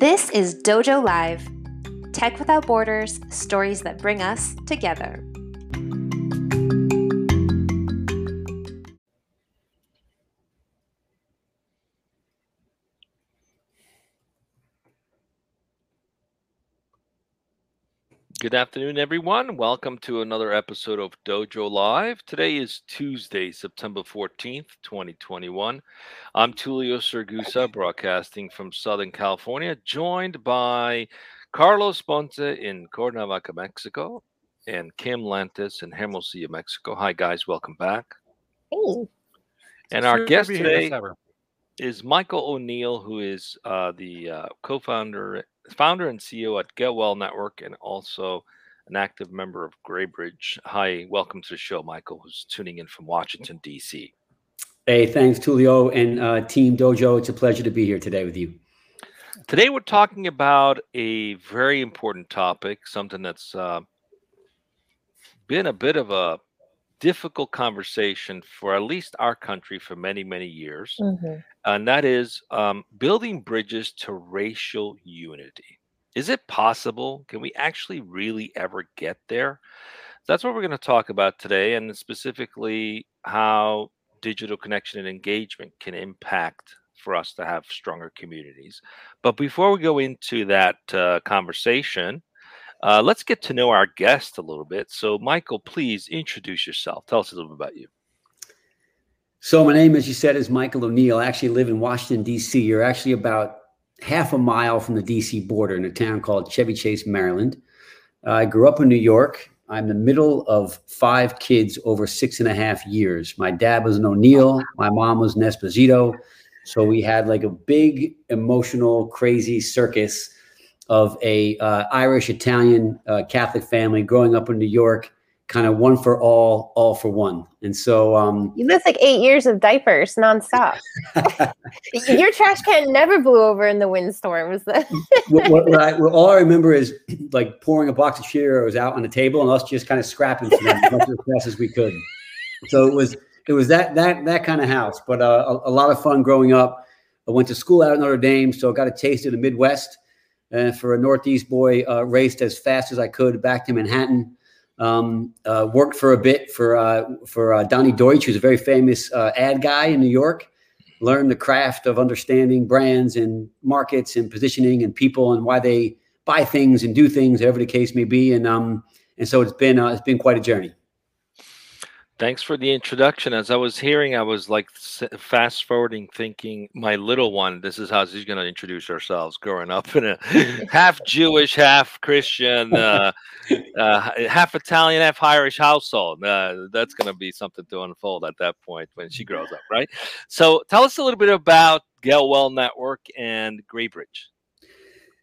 This is Dojo Live Tech Without Borders, stories that bring us together. Good afternoon, everyone. Welcome to another episode of Dojo Live. Today is Tuesday, September 14th, 2021. I'm Tulio Sergusa, broadcasting from Southern California, joined by Carlos Ponce in Cuernavaca, Mexico, and Kim Lantis in Hermosillo, Mexico. Hi, guys. Welcome back. Hey. And our guest today is Michael O'Neil, who is uh, the uh, co-founder founder and CEO at Get Well Network and also an active member of Graybridge. Hi, welcome to the show, Michael, who's tuning in from Washington, D.C. Hey, thanks, Tulio and uh, Team Dojo. It's a pleasure to be here today with you. Today, we're talking about a very important topic, something that's uh, been a bit of a difficult conversation for at least our country for many, many years. Mm-hmm. And that is um, building bridges to racial unity. Is it possible? Can we actually really ever get there? That's what we're going to talk about today, and specifically how digital connection and engagement can impact for us to have stronger communities. But before we go into that uh, conversation, uh, let's get to know our guest a little bit. So, Michael, please introduce yourself. Tell us a little bit about you. So, my name, as you said, is Michael O'Neil. I actually live in Washington, D.C. You're actually about half a mile from the D.C. border in a town called Chevy Chase, Maryland. I grew up in New York. I'm the middle of five kids over six and a half years. My dad was an O'Neil, my mom was an Esposito. So, we had like a big, emotional, crazy circus of a uh, Irish Italian uh, Catholic family growing up in New York, kind of one for all, all for one. And so um, you lived like eight years of diapers nonstop. Your trash can never blew over in the windstorms. Was that? what, what, I, what, all I remember is like pouring a box of Cheerios out on the table and us just kind of scrapping them as much as fast as we could. So it was it was that that that kind of house, but uh, a, a lot of fun growing up. I went to school out at Notre Dame, so I got a taste of the Midwest and for a Northeast boy, uh, raced as fast as I could back to Manhattan. Um, uh, worked for a bit for uh, for uh, Donny Deutsch, who's a very famous uh, ad guy in New York. Learned the craft of understanding brands and markets and positioning and people and why they buy things and do things, whatever the case may be. And um, and so it's been uh, it's been quite a journey. Thanks for the introduction. As I was hearing, I was like fast forwarding, thinking, my little one, this is how she's going to introduce ourselves growing up in a half Jewish, half Christian, uh, uh, half Italian, half Irish household. Uh, that's going to be something to unfold at that point when she grows up, right? So tell us a little bit about Get Well Network and Graybridge.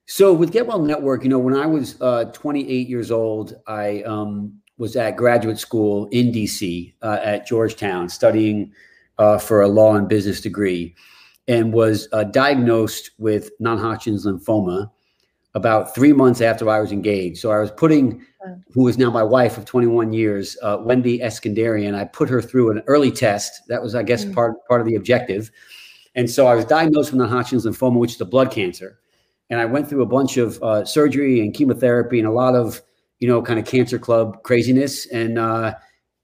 So with Get Well Network, you know, when I was uh, 28 years old, I um, was at graduate school in DC uh, at Georgetown studying uh, for a law and business degree and was uh, diagnosed with non Hodgkin's lymphoma about three months after I was engaged. So I was putting, who is now my wife of 21 years, uh, Wendy Eskandarian, I put her through an early test. That was, I guess, mm. part, part of the objective. And so I was diagnosed with non Hodgkin's lymphoma, which is a blood cancer. And I went through a bunch of uh, surgery and chemotherapy and a lot of you know, kind of cancer club craziness and uh,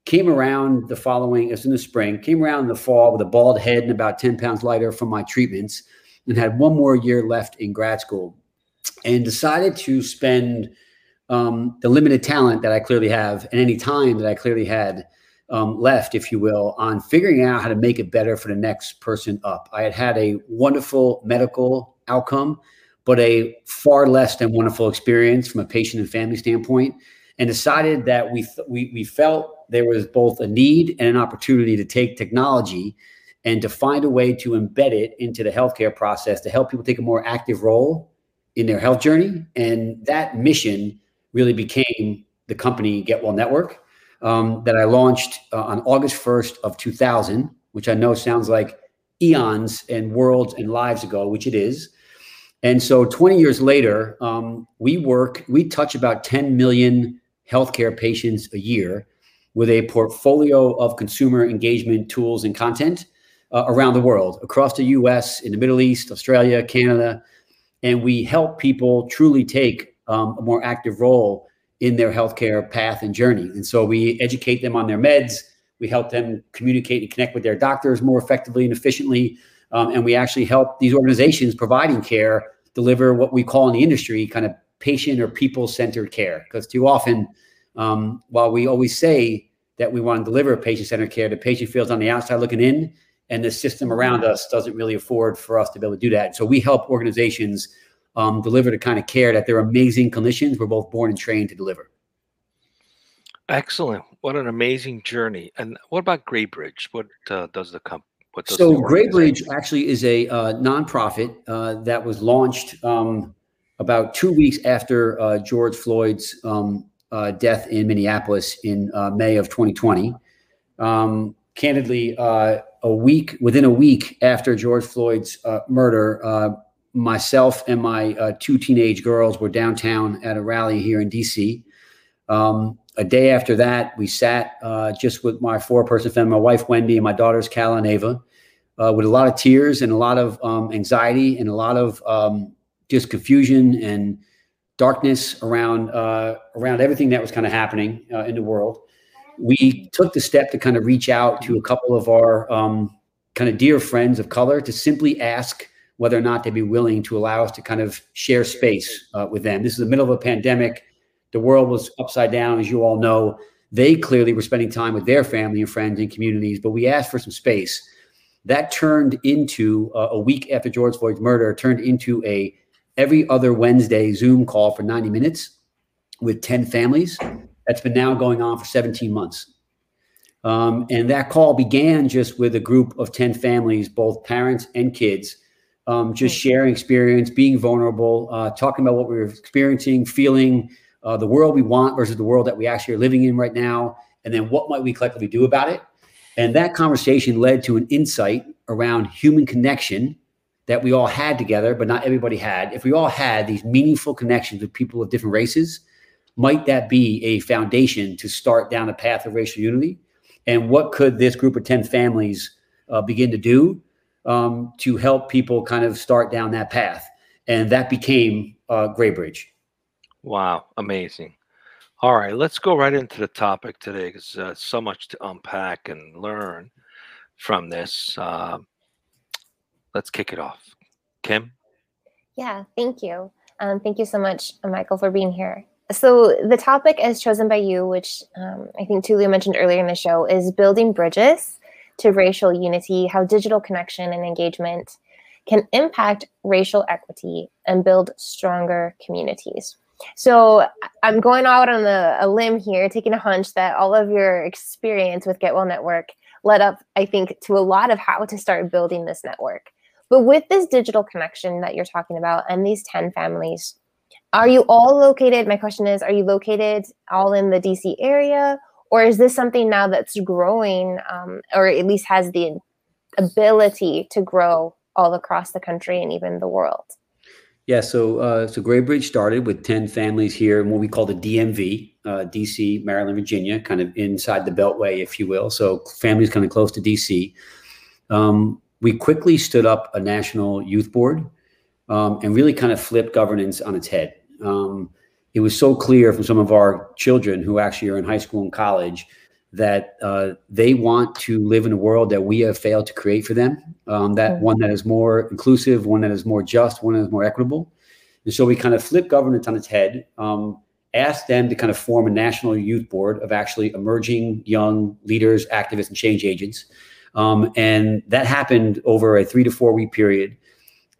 came around the following, as in the spring, came around in the fall with a bald head and about 10 pounds lighter from my treatments and had one more year left in grad school and decided to spend um, the limited talent that I clearly have and any time that I clearly had um, left, if you will, on figuring out how to make it better for the next person up. I had had a wonderful medical outcome but a far less than wonderful experience from a patient and family standpoint, and decided that we th- we we felt there was both a need and an opportunity to take technology and to find a way to embed it into the healthcare process to help people take a more active role in their health journey. And that mission really became the company Get Well Network um, that I launched uh, on August 1st of 2000, which I know sounds like eons and worlds and lives ago, which it is. And so 20 years later, um, we work, we touch about 10 million healthcare patients a year with a portfolio of consumer engagement tools and content uh, around the world, across the US, in the Middle East, Australia, Canada. and we help people truly take um, a more active role in their healthcare path and journey. And so we educate them on their meds. We help them communicate and connect with their doctors more effectively and efficiently. Um, and we actually help these organizations providing care deliver what we call in the industry kind of patient or people centered care. Because too often, um, while we always say that we want to deliver patient centered care, the patient feels on the outside looking in, and the system around us doesn't really afford for us to be able to do that. So we help organizations um, deliver the kind of care that their amazing clinicians were both born and trained to deliver. Excellent. What an amazing journey. And what about Graybridge? What uh, does the company? So Graybridge actually is a uh, nonprofit uh, that was launched um, about two weeks after uh, George Floyd's um, uh, death in Minneapolis in uh, May of 2020. Um, candidly, uh, a week within a week after George Floyd's murder, myself and my two teenage girls were downtown at a rally here in DC. Um, a day after that, we sat uh, just with my four-person family, my wife Wendy and my daughters Cal and Ava, uh, with a lot of tears and a lot of um, anxiety and a lot of um, just confusion and darkness around uh, around everything that was kind of happening uh, in the world. We took the step to kind of reach out to a couple of our um, kind of dear friends of color to simply ask whether or not they'd be willing to allow us to kind of share space uh, with them. This is the middle of a pandemic the world was upside down, as you all know. They clearly were spending time with their family and friends and communities, but we asked for some space. That turned into uh, a week after George Floyd's murder, turned into a every other Wednesday Zoom call for 90 minutes with 10 families. That's been now going on for 17 months. Um, and that call began just with a group of 10 families, both parents and kids, um, just sharing experience, being vulnerable, uh, talking about what we were experiencing, feeling, uh, the world we want versus the world that we actually are living in right now, and then what might we collectively do about it. And that conversation led to an insight around human connection that we all had together, but not everybody had. If we all had these meaningful connections with people of different races, might that be a foundation to start down a path of racial unity? And what could this group of 10 families uh, begin to do um, to help people kind of start down that path? And that became uh, Graybridge. Wow, amazing. All right, let's go right into the topic today because uh, so much to unpack and learn from this. Uh, let's kick it off. Kim? Yeah, thank you. Um, thank you so much, Michael, for being here. So, the topic is chosen by you, which um, I think Tulio mentioned earlier in the show, is building bridges to racial unity, how digital connection and engagement can impact racial equity and build stronger communities. So I'm going out on a, a, limb here, taking a hunch that all of your experience with Get Well Network led up, I think, to a lot of how to start building this network. But with this digital connection that you're talking about and these 10 families, are you all located? My question is, are you located all in the DC area? Or is this something now that's growing, um, or at least has the ability to grow all across the country and even the world? Yeah, so uh, so Graybridge started with ten families here in what we call the DMV, uh, DC, Maryland, Virginia, kind of inside the Beltway, if you will. So families kind of close to DC. Um, we quickly stood up a national youth board um, and really kind of flipped governance on its head. Um, it was so clear from some of our children who actually are in high school and college that uh, they want to live in a world that we have failed to create for them. Um, that one that is more inclusive, one that is more just, one that is more equitable. And so we kind of flip governance on its head, um, asked them to kind of form a national youth board of actually emerging young leaders, activists, and change agents. Um, and that happened over a three to four week period.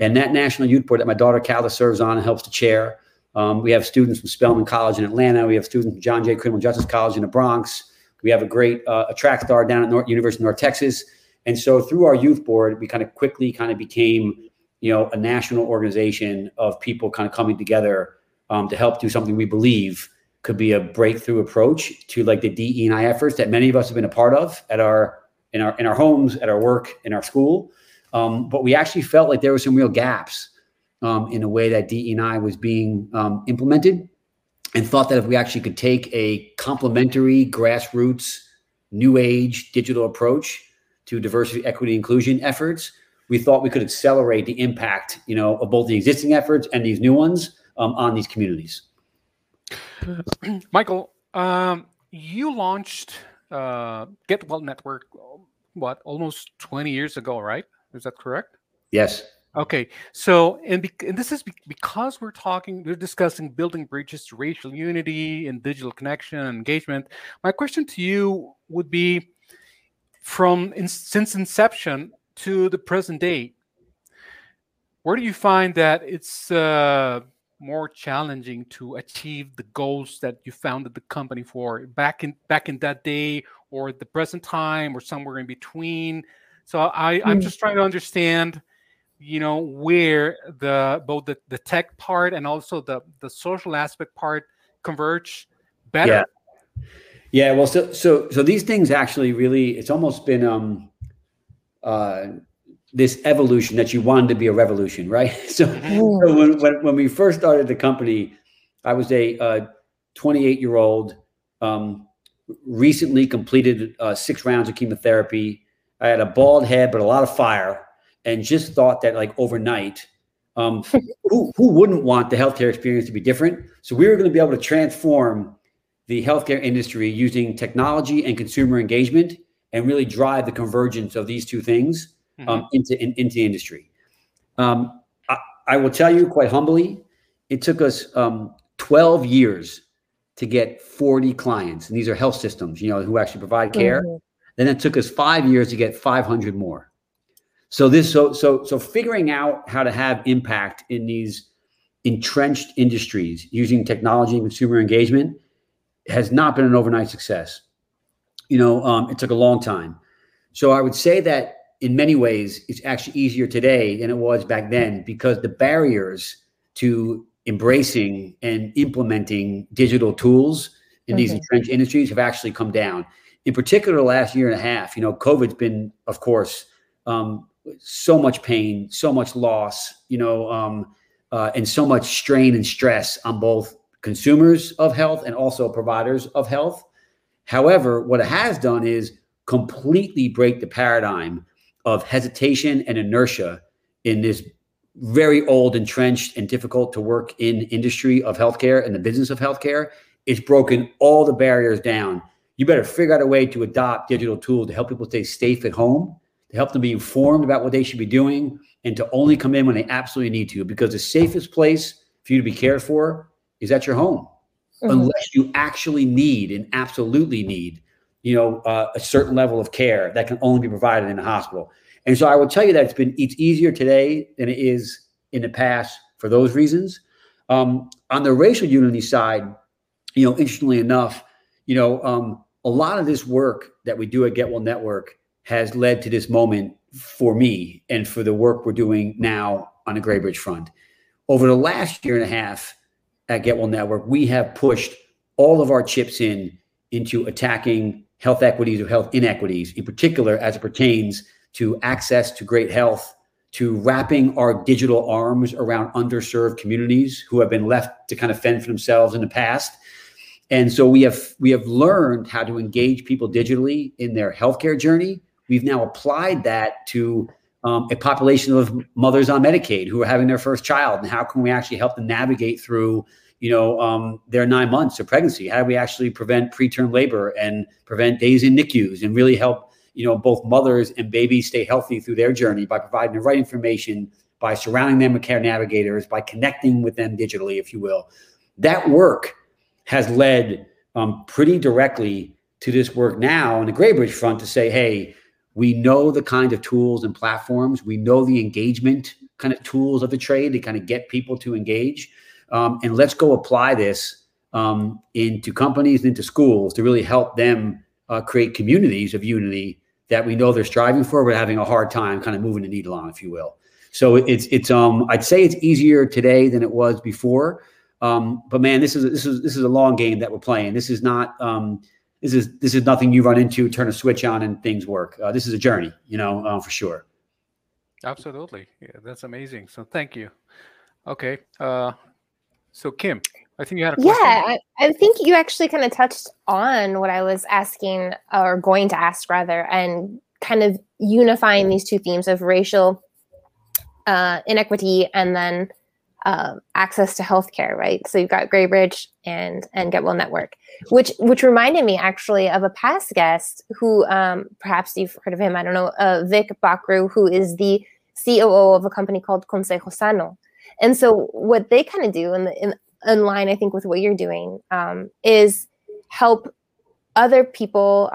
And that national youth board that my daughter Calda serves on and helps to chair. Um, we have students from Spelman College in Atlanta. We have students from John Jay Criminal Justice College in the Bronx. We have a great uh, a track star down at North, University of North Texas. And so through our youth board, we kind of quickly kind of became, you know, a national organization of people kind of coming together um, to help do something we believe could be a breakthrough approach to like the DE&I efforts that many of us have been a part of at our in our in our homes, at our work, in our school. Um, but we actually felt like there were some real gaps um, in the way that DE&I was being um, implemented and thought that if we actually could take a complementary grassroots new age digital approach to diversity equity inclusion efforts we thought we could accelerate the impact, you know, of both the existing efforts and these new ones um, on these communities. Michael, um, you launched uh, Get Well Network, what, almost 20 years ago, right? Is that correct? Yes. Okay, so and, be, and this is be, because we're talking, we're discussing building bridges to racial unity and digital connection and engagement. My question to you would be, from in, since inception to the present day, where do you find that it's uh, more challenging to achieve the goals that you founded the company for back in back in that day, or the present time, or somewhere in between? So I, I'm hmm. just trying to understand you know where the both the, the tech part and also the the social aspect part converge better. Yeah. Yeah well so so so these things actually really it's almost been um uh this evolution that you wanted to be a revolution right? So, mm-hmm. so when, when, when we first started the company i was a uh, 28 year old um recently completed uh, six rounds of chemotherapy. I had a bald head but a lot of fire and just thought that like overnight, um, who, who wouldn't want the healthcare experience to be different? So we were going to be able to transform the healthcare industry using technology and consumer engagement and really drive the convergence of these two things um, mm-hmm. into in, into the industry. Um, I, I, will tell you quite humbly, it took us um, 12 years to get 40 clients, and these are health systems, you know, who actually provide care. Mm-hmm. Then it took us five years to get 500 more. So this so so so figuring out how to have impact in these entrenched industries using technology and consumer engagement has not been an overnight success. You know, um, it took a long time. So I would say that in many ways, it's actually easier today than it was back then because the barriers to embracing and implementing digital tools in these entrenched industries have actually come down. In particular, the last year and a half, you know, COVID's been, of course, um, so much pain, so much loss, you know, um, uh, and so much strain and stress on both consumers of health and also providers of health. However, what it has done is completely break the paradigm of hesitation and inertia in this very old, entrenched, and difficult to work in industry of healthcare and the business of healthcare. It's broken all the barriers down. You better figure out a way to adopt digital tools to help people stay safe at home to help them be informed about what they should be doing, and to only come in when they absolutely need to. Because the safest place for you to be cared for is at your home, mm-hmm. unless you actually need and absolutely need, you know, uh, a certain level of care that can only be provided in a hospital. And so I will tell you that it's been it's easier today than it is in the past for those reasons. Um, on the racial unity side, you know, interestingly enough, you know, um, a lot of this work that we do at Get Well Network has led to this moment for me and for the work we're doing now on the Graybridge front. Over the last year and a half at Get Well Network, we have pushed all of our chips in into attacking health equities or health inequities, in particular as it pertains to access to great health, to wrapping our digital arms around underserved communities who have been left to kind of fend for themselves in the past. And so we have we have learned how to engage people digitally in their healthcare journey We've now applied that to um, a population of mothers on Medicaid who are having their first child, and how can we actually help them navigate through, you know, um, their nine months of pregnancy? How do we actually prevent preterm labor and prevent days in NICUs, and really help, you know, both mothers and babies stay healthy through their journey by providing the right information, by surrounding them with care navigators, by connecting with them digitally, if you will. That work has led um, pretty directly to this work now on the Graybridge front to say, hey we know the kind of tools and platforms. We know the engagement kind of tools of the trade to kind of get people to engage. Um, and let's go apply this um, into companies and into schools to really help them uh, create communities of unity that we know they're striving for, but having a hard time kind of moving the needle on, if you will. So it's it's um I'd say it's easier today than it was before. Um, but man, this is this is this is a long game that we're playing. This is not um, this is this is nothing you run into, turn a switch on, and things work. Uh, this is a journey, you know, uh, for sure. Absolutely, yeah, that's amazing. So thank you. Okay, uh, so Kim, I think you had a question. Yeah, I, I think you actually kind of touched on what I was asking or going to ask rather, and kind of unifying these two themes of racial uh, inequity and then uh, access to healthcare, right? So you've got Graybridge and and Get Well Network, which which reminded me actually of a past guest who um, perhaps you've heard of him. I don't know, uh, Vic Bakru, who is the COO of a company called Consejo Sano. And so what they kind of do in, the, in in line, I think, with what you're doing um, is help other people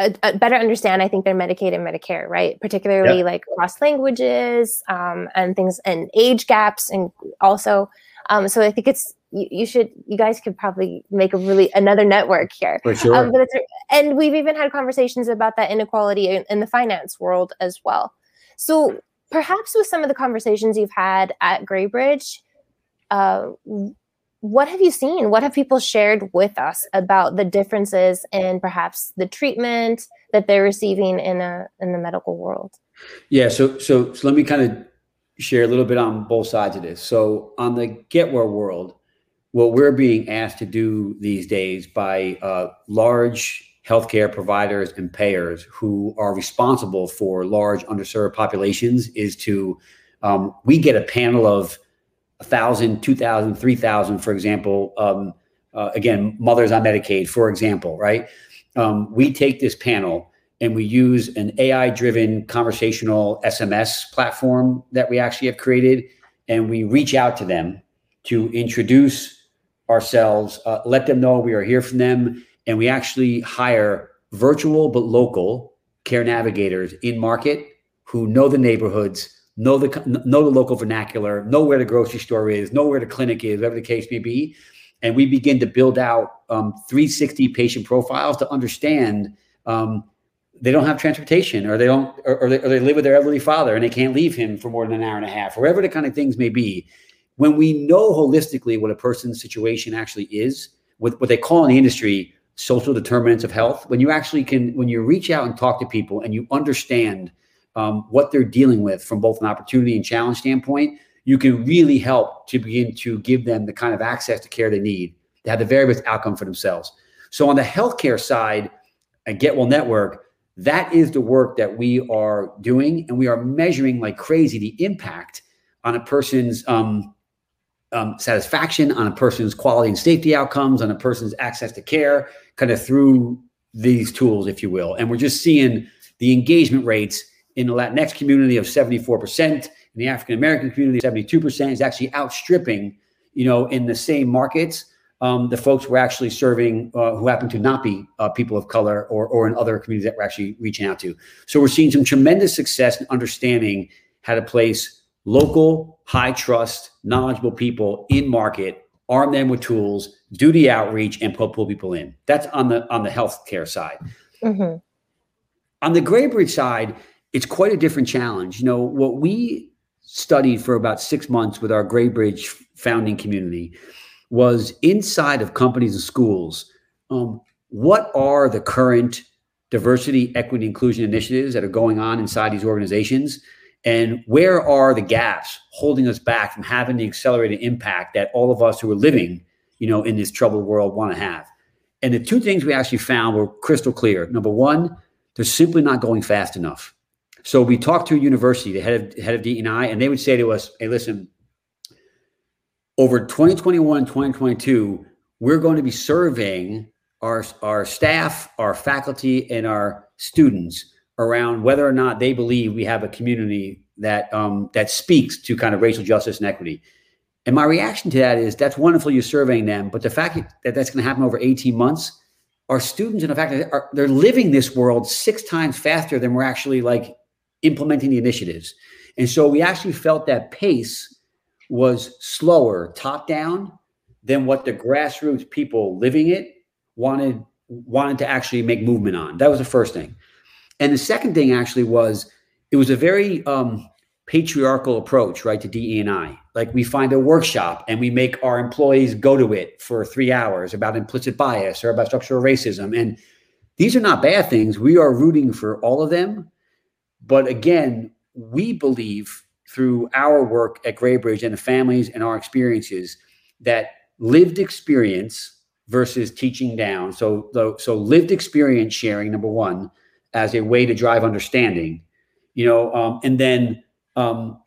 um, better understand, I think, their Medicaid and Medicare, right? Particularly like cross languages um, and things and age gaps, and also. Um, so I think it's you, you, should you guys could probably make a really another network here. For sure. Um, but it's, and we've even had conversations about that inequality in, in the finance world as well. So perhaps with some of the conversations you've had at Graybridge, uh, what have you seen? What have people shared with us about the differences in perhaps the treatment that they're receiving in a in the medical world? Yeah, so so, so let me kind of share a little bit on both sides of this. So on the get well world, what we're being asked to do these days by uh, large healthcare providers and payers who are responsible for large underserved populations is to um, we get a panel of a thousand, two thousand, three thousand, for example. Um, uh, again, mothers on Medicaid, for example, right? Um, we take this panel and we use an AI-driven conversational SMS platform that we actually have created, and we reach out to them to introduce ourselves, uh, let them know we are here from them, and we actually hire virtual but local care navigators in market who know the neighborhoods know the know the local vernacular, know where the grocery store is, know where the clinic is, whatever the case may be, and we begin to build out um, 360 patient profiles to understand um, they don't have transportation, or they don't, or, or, they, or they live with their elderly father and they can't leave him for more than an hour and a half, whatever the kind of things may be. When we know holistically what a person's situation actually is, what, what they call in the industry social determinants of health, when you actually can, when you reach out and talk to people and you understand um, what they're dealing with from both an opportunity and challenge standpoint, you can really help to begin to give them the kind of access to care they need to have the very best outcome for themselves. So on the healthcare side, at Get Well Network, that is the work that we are doing, and we are measuring like crazy the impact on a person's um, um, satisfaction, on a person's quality and safety outcomes, on a person's access to care, kind of through these tools, if you will. And we're just seeing the engagement rates in the Latinx community of 74%, in the African American community, 72% is actually outstripping, you know, in the same markets, um, the folks we're actually serving uh, who happen to not be uh, people of color or, or in other communities that we're actually reaching out to. So we're seeing some tremendous success in understanding how to place local, high trust, knowledgeable people in market, arm them with tools, do the outreach, and pull, pull people in. That's on the on the healthcare side. Mm-hmm. On the Graybridge side, it's quite a different challenge. You know, what we studied for about six months with our Graybridge founding community was inside of companies and schools. Um, what are the current diversity, equity, inclusion initiatives that are going on inside these organizations? And where are the gaps holding us back from having the accelerated impact that all of us who are living, you know, in this troubled world want to have? And the two things we actually found were crystal clear. Number one, they're simply not going fast enough. So we talked to a university, the head of head of DEI, and they would say to us, "Hey, listen, over 2021 and 2022, we're going to be surveying our our staff, our faculty, and our students around whether or not they believe we have a community that um, that speaks to kind of racial justice and equity." And my reaction to that is, that's wonderful you're surveying them, but the fact that that's going to happen over 18 months, our students, in fact, are, they're living this world six times faster than we're actually like implementing the initiatives. And so we actually felt that pace was slower top down than what the grassroots people living it wanted wanted to actually make movement on. That was the first thing. And the second thing actually was it was a very um, patriarchal approach, right, to DE&I. Like we find a workshop and we make our employees go to it for three hours about implicit bias or about structural racism. And these are not bad things. We are rooting for all of them. But again, we believe through our work at Graybridge and the families and our experiences that lived experience versus teaching down. So, so lived experience sharing, number one, as a way to drive understanding, you know, um, and then um,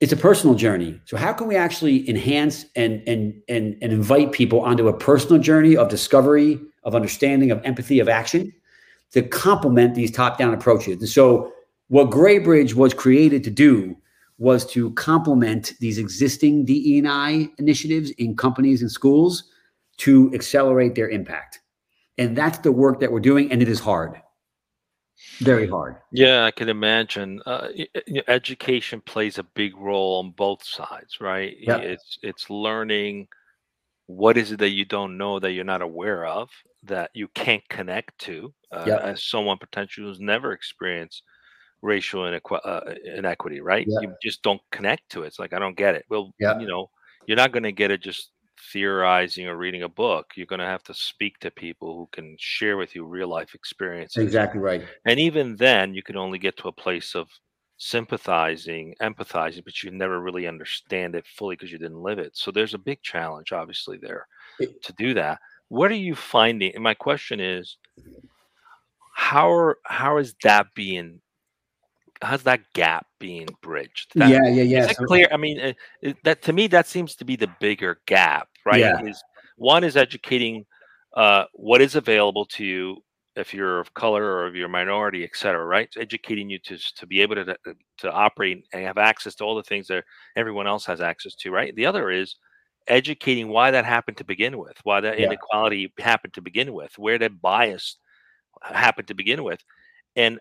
it's a personal journey. So how can we actually enhance and and and and invite people onto a personal journey of discovery, of understanding, of empathy, of action to complement these top-down approaches? And so what Graybridge was created to do was to complement these existing DE&I initiatives in companies and schools to accelerate their impact. And that's the work that we're doing and it is hard very hard. Yeah, I can imagine. Uh, education plays a big role on both sides, right? Yeah. It's it's learning what is it that you don't know that you're not aware of that you can't connect to uh, Yeah. as someone potentially who's never experienced racial inequ- uh, inequity, right? Yeah. You just don't connect to it. It's like I don't get it. Well, Yeah. you know, you're not going to get it just theorizing or reading a book. You're going to have to speak to people who can share with you real life experiences. Exactly right. And even then, you can only get to a place of sympathizing, empathizing, but you never really understand it fully because you didn't live it. So there's a big challenge, obviously, there It- to do that. What are you finding? And my question is, how are how is that being? How's that gap being bridged? That, yeah, yeah, yeah. is it So- clear? I mean, uh, it- that to me, that seems to be the bigger gap, right? Yeah. Is one is educating uh, what is available to you if you're of color or if you're a minority, et cetera, right? Educating you to to be able to to- to operate and have access to all the things that everyone else has access to, right? The other is educating why that happened to begin with, why that Yeah. inequality happened to begin with, where that bias happened to begin with, and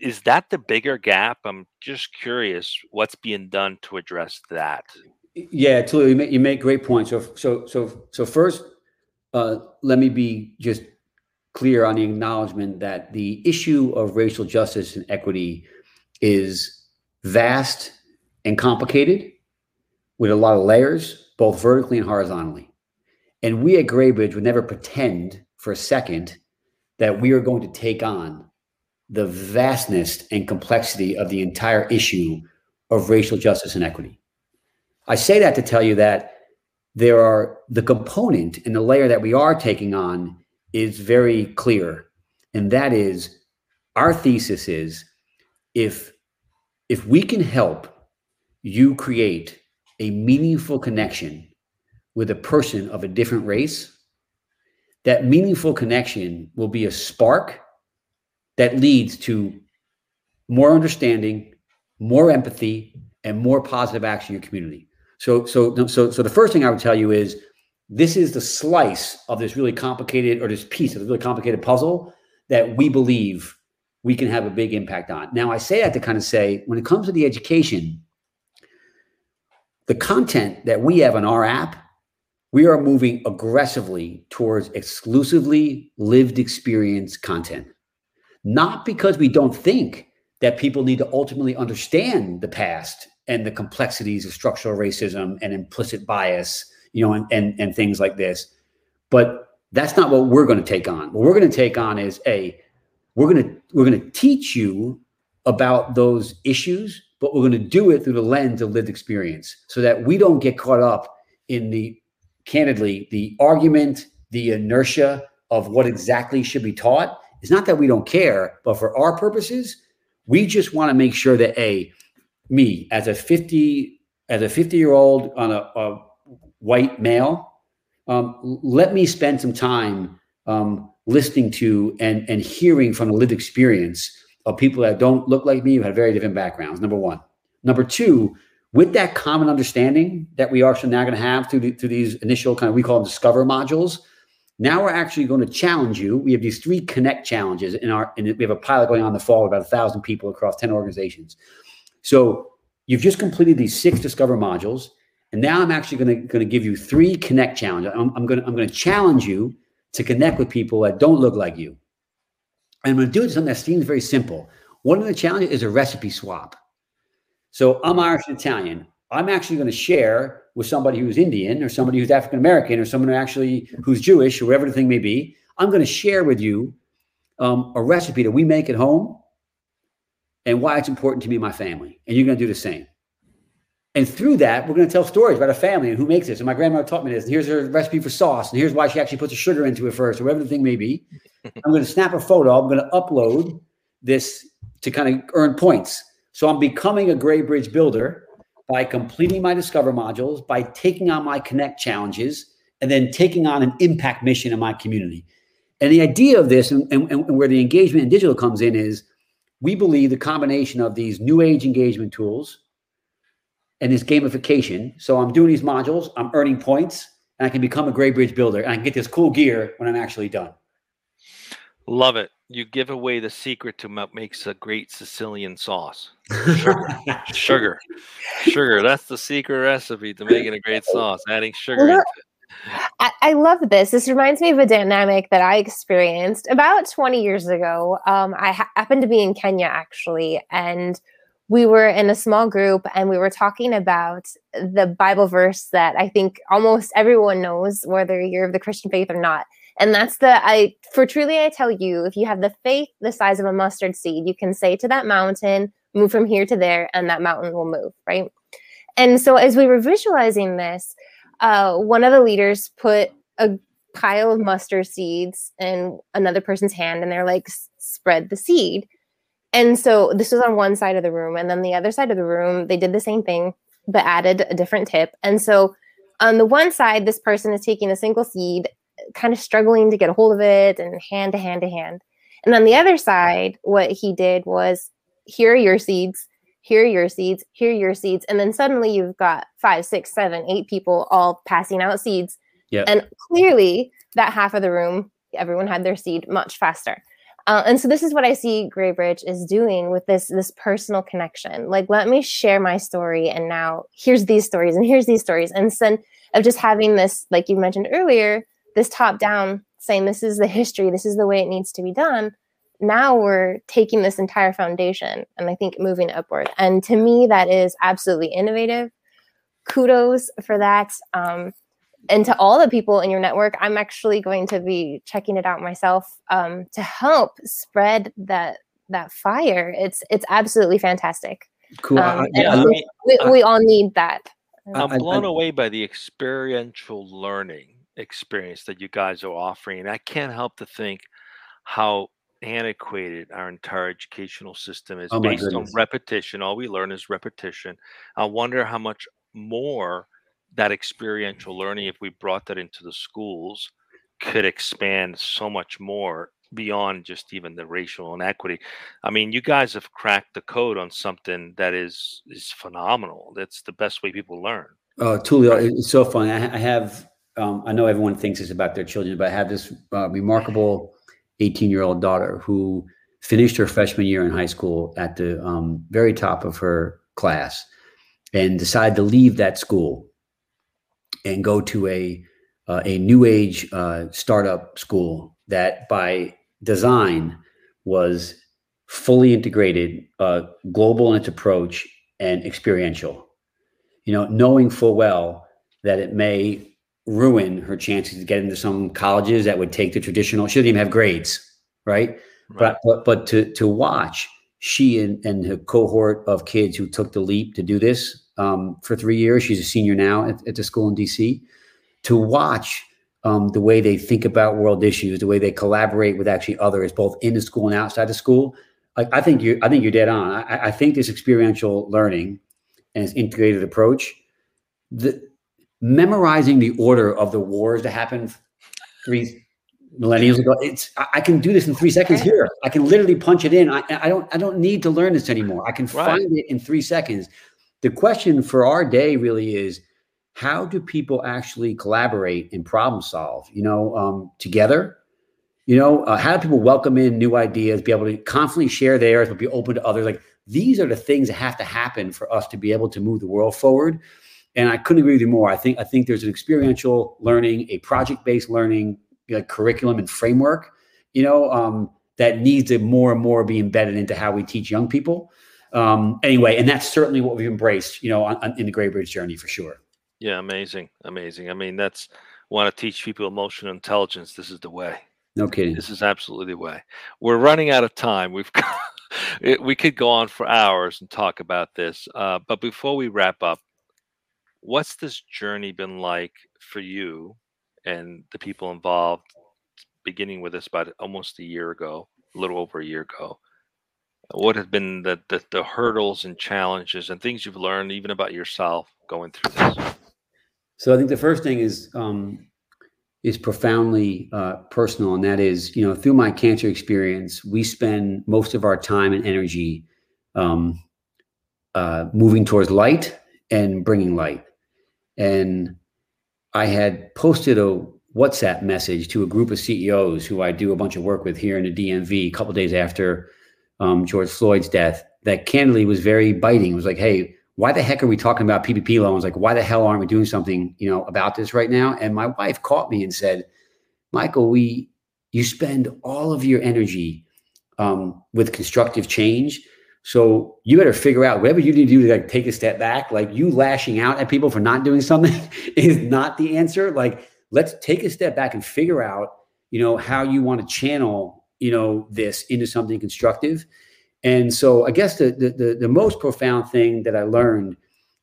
is that the bigger gap? I'm just curious what's being done to address that. Yeah, Tulio, you make, you make great points. So, so, so, so first, uh, let me be just clear on the acknowledgement that the issue of racial justice and equity is vast and complicated with a lot of layers, both vertically and horizontally. And we at Graybridge would never pretend for a second that we are going to take on the vastness and complexity of the entire issue of racial justice and equity. I say that to tell you that there are the component and the layer that we are taking on is very clear. And that is our thesis is if if we can help you create a meaningful connection with a person of a different race, that meaningful connection will be a spark that leads to more understanding, more empathy, and more positive action in your community. So, so, so, so the first thing I would tell you is this is the slice of this really complicated or this piece of the really complicated puzzle that we believe we can have a big impact on. Now, I say that to kind of say when it comes to the education, the content that we have on our app, we are moving aggressively towards exclusively lived experience content. Not because we don't think that people need to ultimately understand the past and the complexities of structural racism and implicit bias, you know, and, and, and things like this. But that's not what we're going to take on. What we're going to take on is a we're going to we're going to teach you about those issues, but we're going to do it through the lens of lived experience, so that we don't get caught up in the candidly the argument, the inertia of what exactly should be taught. It's not that we don't care, but for our purposes, we just want to make sure that a me as a 50 as a 50 year old on a, a white male um, let me spend some time um, listening to and and hearing from the lived experience of people that don't look like me who have very different backgrounds number one. Number two with that common understanding that we are now going to have through, the, through these initial kind of we call them discover modules now we're actually going to challenge you we have these three connect challenges in our and we have a pilot going on the fall with about a thousand people across 10 organizations so you've just completed these six discover modules, and now I'm actually going to going to give you three connect challenges. I'm, I'm going to I'm going to challenge you to connect with people that don't look like you. And I'm going to do it something that seems very simple. One of the challenges is a recipe swap. So I'm Irish and Italian. I'm actually going to share with somebody who's Indian or somebody who's African American or someone who actually who's Jewish or whatever the thing may be. I'm going to share with you um, a recipe that we make at home and why it's important to me and my family. And you're going to do the same. And through that, we're going to tell stories about a family and who makes this. And my grandmother taught me this. And here's her recipe for sauce. And here's why she actually puts the sugar into it first, or whatever the thing may be. I'm going to snap a photo. I'm going to upload this to kind of earn points. So I'm becoming a Gray Bridge builder by completing my Discover modules, by taking on my Connect challenges, and then taking on an impact mission in my community. And the idea of this and, and, and where the engagement in digital comes in is we believe the combination of these new age engagement tools and this gamification. So I'm doing these modules, I'm earning points, and I can become a Gray Bridge builder and I can get this cool gear when I'm actually done. Love it. You give away the secret to what makes a great Sicilian sauce. Sugar. sugar. Sugar. That's the secret recipe to making a great sauce, adding sugar into it. I, I, love this. This reminds me of a dynamic that I experienced about 20 years ago. Um, I ha- happened to be in Kenya actually, and we were in a small group and we were talking about the Bible verse that I think almost everyone knows, whether you're of the Christian faith or not. And that's the I for truly I tell you, if you have the faith the size of a mustard seed, you can say to that mountain, move from here to there, and that mountain will move, right? And so as we were visualizing this, uh, one of the leaders put a pile of mustard seeds in another person's hand, and they're like, spread the seed. And so this was on one side of the room, and then the other side of the room, they did the same thing, but added a different tip. And so on the one side, this person is taking a single seed kind of struggling to get a hold of it and hand to hand to hand. And on the other side, what he did was here are your seeds, here are your seeds, here are your seeds. And then suddenly you've got five, six, seven, eight people all passing out seeds. Yeah. And clearly that half of the room, everyone had their seed much faster. Uh, and so this is what I see Graybridge is doing with this this personal connection. Like, let me share my story, and now here's these stories, and here's these stories, and instead of just having this, like you mentioned earlier, this top down saying this is the history, this is the way it needs to be done. Now we're taking this entire foundation and I think moving upward. And to me, that is absolutely innovative. Kudos for that. Um, and to all the people in your network, I'm actually going to be checking it out myself um, to help spread that that fire. It's it's absolutely fantastic. Cool. Um, I, yeah, I I mean, we, we all need that. I'm I- blown I- away by the experiential learning experience that you guys are offering. And I can't help to think how antiquated our entire educational system is Oh based on repetition. All we learn is repetition. I wonder how much more that experiential learning, if we brought that into the schools, could expand so much more beyond just even the racial inequity. I mean, you guys have cracked the code on something that is is phenomenal. That's the best way people learn. Oh, Tulio, it's so funny. I, I have, um, I know everyone thinks it's about their children, but I have this uh, remarkable 18 year old daughter who finished her freshman year in high school at the um, very top of her class and decided to leave that school and go to a, uh, a new age uh, startup school that by design was fully integrated, uh, global in its approach and experiential. You know, knowing full well that it may ruin her chances to get into some colleges that would take the traditional. She doesn't even have grades, right? But but but to to watch she and and her cohort of kids who took the leap to do this um, for three years. She's a senior now at, at the school in DC. To watch um, the way they think about world issues, the way they collaborate with actually others, both in the school and outside the school. Like I think you, I think you're dead on. I, I think this experiential learning and its integrated approach, the memorizing the order of the wars that happened three millennials ago, it's I, can do this in three seconds here. I can literally punch it in. I, I don't I don't need to learn this anymore. I can Right. find it in three seconds. The question for our day really is how do people actually collaborate and problem solve you know um, together you know uh, how do people welcome in new ideas be able to constantly share theirs but be open to others like these are the things that have to happen for us to be able to move the world forward and i couldn't agree with you more i think i think there's an experiential learning a project-based learning you know, curriculum and framework you know um, that needs to more and more be embedded into how we teach young people um, anyway and that's certainly what we've embraced you know on, on, in the gray bridge journey for sure Yeah, amazing, amazing. I mean, that's want to teach people emotional intelligence. This is the way. no kidding This is absolutely the way. We're running out of time. We've got, we could go on for hours and talk about this. Uh, but before we wrap up, what's this journey been like for you and the people involved? Beginning with this about almost a year ago, a little over a year ago. what have been the, the, the hurdles and challenges and things you've learned even about yourself going through this? So I think the first thing is um, is profoundly uh, personal, and that is, you know, through my cancer experience, we spend most of our time and energy um, uh, moving towards light and bringing light. And I had posted a WhatsApp message to a group of CEOs who I do a bunch of work with here in the DMV a couple days after um, George Floyd's death that candidly was very biting. It was like, hey, why the heck are we talking about PPP loans? Like, why the hell aren't we doing something, you know, about this right now? And my wife caught me and said, Michael, we, you spend all of your energy um, with constructive change. So you better figure out whatever you need to do to like take a step back. Like you lashing out at people for not doing something is not the answer. Like let's take a step back and figure out, you know, how you want to channel you know this into something constructive and so i guess the, the the, most profound thing that i learned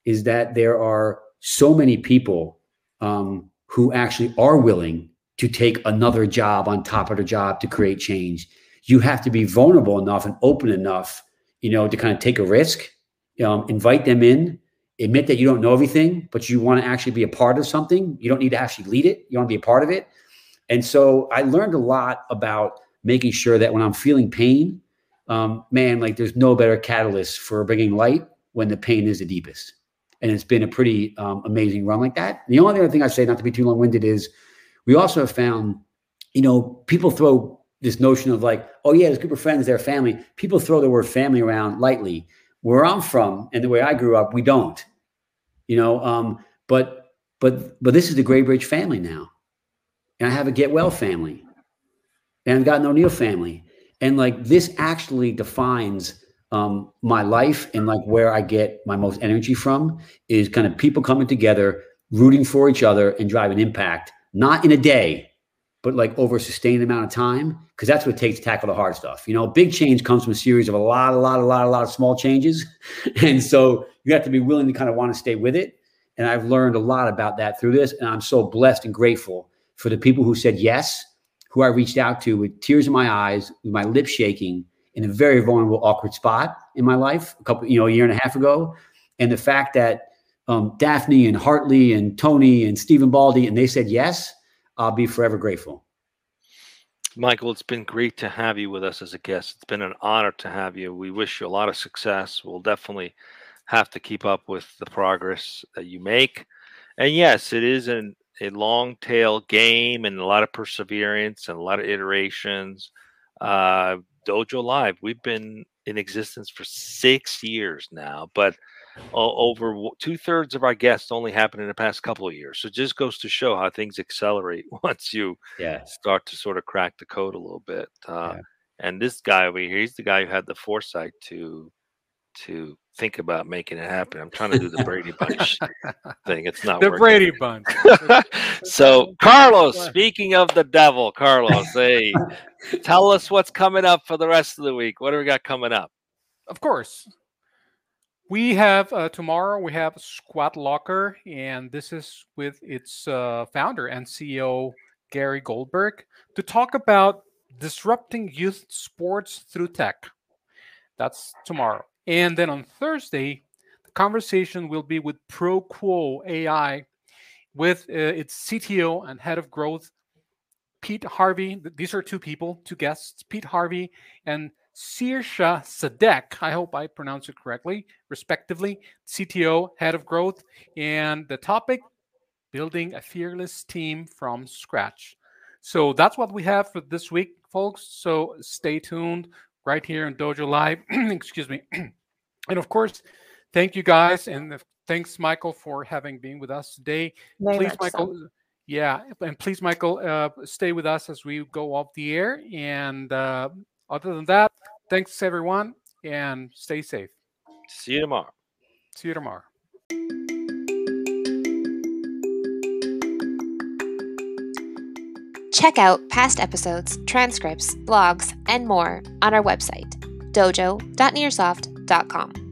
is that there are so many people um, who actually are willing to take another job on top of the job to create change you have to be vulnerable enough and open enough you know to kind of take a risk um, invite them in admit that you don't know everything but you want to actually be a part of something you don't need to actually lead it you want to be a part of it and so i learned a lot about making sure that when I'm feeling pain, um, man, like there's no better catalyst for bringing light when the pain is the deepest. And it's been a pretty um, amazing run like that. The only other thing I say, not to be too long winded, is we also have found, you know, people throw this notion of like, oh yeah, this group of friends, they're family. People throw the word family around lightly. Where I'm from and the way I grew up, we don't. You know, um, but but but this is the Gray Bridge family now, and I have a Get Well family, and I've got an O'Neil family. And like this actually defines um, my life and like where I get my most energy from is kind of people coming together, rooting for each other and driving impact, not in a day, but like over a sustained amount of time. Cause that's what it takes to tackle the hard stuff. You know, big change comes from a series of a lot, a lot, a lot, a lot of small changes. and so you have to be willing to kind of want to stay with it. And I've learned a lot about that through this. And I'm so blessed and grateful for the people who said yes who I reached out to with tears in my eyes, with my lips shaking, in a very vulnerable, awkward spot in my life, a couple, you know, a year and a half ago. And the fact that um, Daphne and Hartley and Tony and Stephen Baldy, and they said yes, I'll be forever grateful. Michael, it's been great to have you with us as a guest. It's been an honor to have you. We wish you a lot of success. We'll definitely have to keep up with the progress that you make. And yes, it is an a long tail game and a lot of perseverance and a lot of iterations. Uh, Dojo Live, we've been in existence for six years now, but over two thirds of our guests only happened in the past couple of years. So it just goes to show how things accelerate once you yeah. start to sort of crack the code a little bit. Uh, yeah. And this guy over here, he's the guy who had the foresight to to think about making it happen. I'm trying to do the Brady Bunch thing. It's not the working. Brady Bunch. so, Carlos, speaking of the devil, Carlos, hey, tell us what's coming up for the rest of the week. What do we got coming up? Of course. We have uh, tomorrow. We have SquadLocker, and this is with its uh, founder and CEO Gary Goldberg to talk about disrupting youth sports through tech. That's tomorrow. And then on Thursday, the conversation will be with ProQuo AI with uh, its CTO and head of growth, Pete Harvey. These are two people, two guests, Pete Harvey and Sirsha Sadek. I hope I pronounced it correctly, respectively. CTO, head of growth. And the topic building a fearless team from scratch. So that's what we have for this week, folks. So stay tuned right here in Dojo Live. Excuse me. and of course, thank you guys. And thanks, Michael, for having been with us today. Very please, Michael. So. Yeah. And please, Michael, uh, stay with us as we go off the air. And uh, other than that, thanks, everyone, and stay safe. See you tomorrow. See you tomorrow. Check out past episodes, transcripts, blogs, and more on our website, dojo.nearsoft.com.